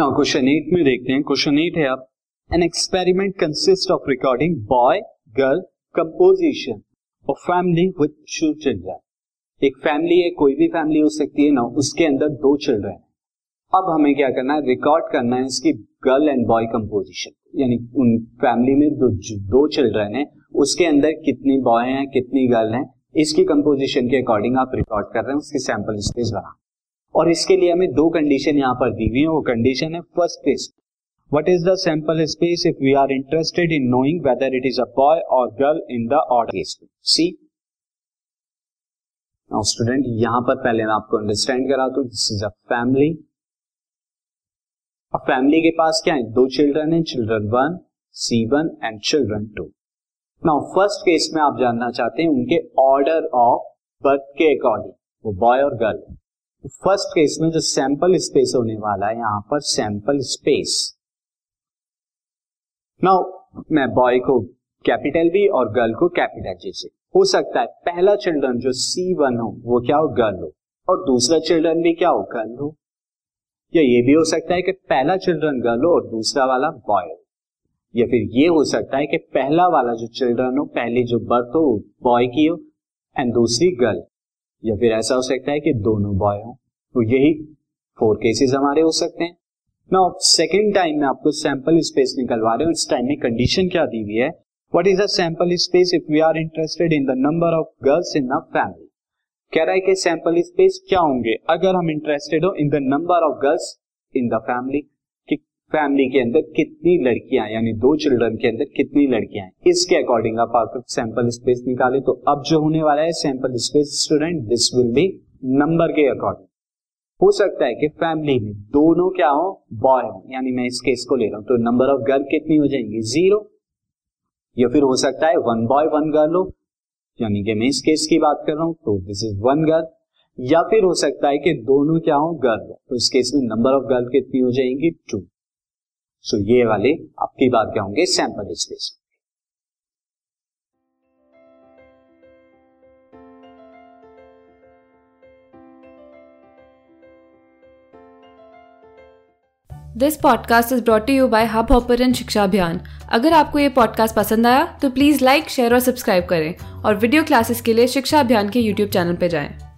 Now question eight में देखते हैं। क्वेश्चन एट है अब। An experiment consist of recording boy girl composition of family with two children एक फैमिली है, कोई भी फैमिली हो सकती है। ना उसके अंदर दो चिल्ड्रन है। अब हमें क्या करना है? रिकॉर्ड करना है इसकी गर्ल एंड बॉय कंपोजिशन यानी उन फैमिली में दो दो चिल्ड्रन है। उसके अंदर कितनी बॉय हैं, कितनी गर्ल हैं? इसकी कंपोजिशन के अकॉर्डिंग आप रिकॉर्ड कर रहे हैं, उसकी सैंपल स्पेस बना। और इसके लिए हमें दो कंडीशन यहाँ पर दी हुई है। वो कंडीशन है first case what is the sample space if we are interested in knowing whether it is a boy or girl in the order see now student यहाँ पर पहले मैं आपको अंडरस्टैंड करा दू। This is a family family के पास क्या है? दो चिल्ड्रन है। Children one C one and children two now first case में आप जानना चाहते हैं उनके ऑर्डर ऑफ़ बर्थ के अकॉर्डिंग वो बॉय और गर्ल तो फ़र्स्ट केस में जो सैंपल स्पेस होने वाला है, यहाँ पर सैंपल स्पेस। नाउ मैं बॉय को कैपिटल बी और गर्ल को कैपिटल जी से। हो सकता है पहला चिल्ड्रन जो सी वन हो, वो क्या हो? गर्ल हो। और दूसरा चिल्ड्रन भी क्या हो? गर्ल हो। या ये भी हो सकता है कि पहला चिल्ड्रन गर्ल हो और दूसरा वाला बॉय हो। या फिर ये हो सकता है कि पहला वाला जो चिल्ड्रन हो, पहली जो बर्थ हो बॉय की हो एंड दूसरी गर्ल या फिर ऐसा हो सकता है कि दोनों बॉय हो। तो यही फोर केसेस हमारे हो सकते हैं। ना सेकेंड टाइम में आपको सैंपल स्पेस निकलवा रहे हो। इस टाइम में कंडीशन क्या दी हुई है? What is a sample space if we are interested in the number of girls in family कह रहा है कि सैंपल स्पेस क्या होंगे? अगर हम इंटरेस्टेड हो in the number of girls in the family family के अंदर कितनी लड़कियाँ यानी दो चिल्ड्रन के अंदर कितनी लड़कियाँ हैं, इसके अकॉर्डिंग आप आकर सैंपल स्पेस निकाले तो अब जो होने वाला है sample space student this will be number के अकॉर्डिंग हो सकता है कि फैमिली में दोनों क्या हो बॉय हो, यानी मैं इस केस को ले रहा हूँ तो नंबर ऑफ़ गर्ल कितनी हो जाएँगी? ज़ीरो या फिर हो सकता है वन बॉय वन गर्ल हो, यानी कि मैं इस केस की बात कर रहा हूँ तो दिस इज़ वन गर्ल या फिर हो सकता है कि दोनों क्या हो गर्ल हो तो इस केस में नंबर ऑफ़ गर्ल कितनी हो जाएँगी? टू सो ये वाले आपकी बात क्या होंगे? Sample space this podcast is brought you by Hubhopper Shiksha Abhiyan अगर आपको ये पॉडकास्ट पसंद आया तो प्लीज़ लाइक शेयर और सब्सक्राइब करें और वीडियो क्लासेस के लिए शिक्षा अभियान के यूट्यूब चैनल पर जाएँ।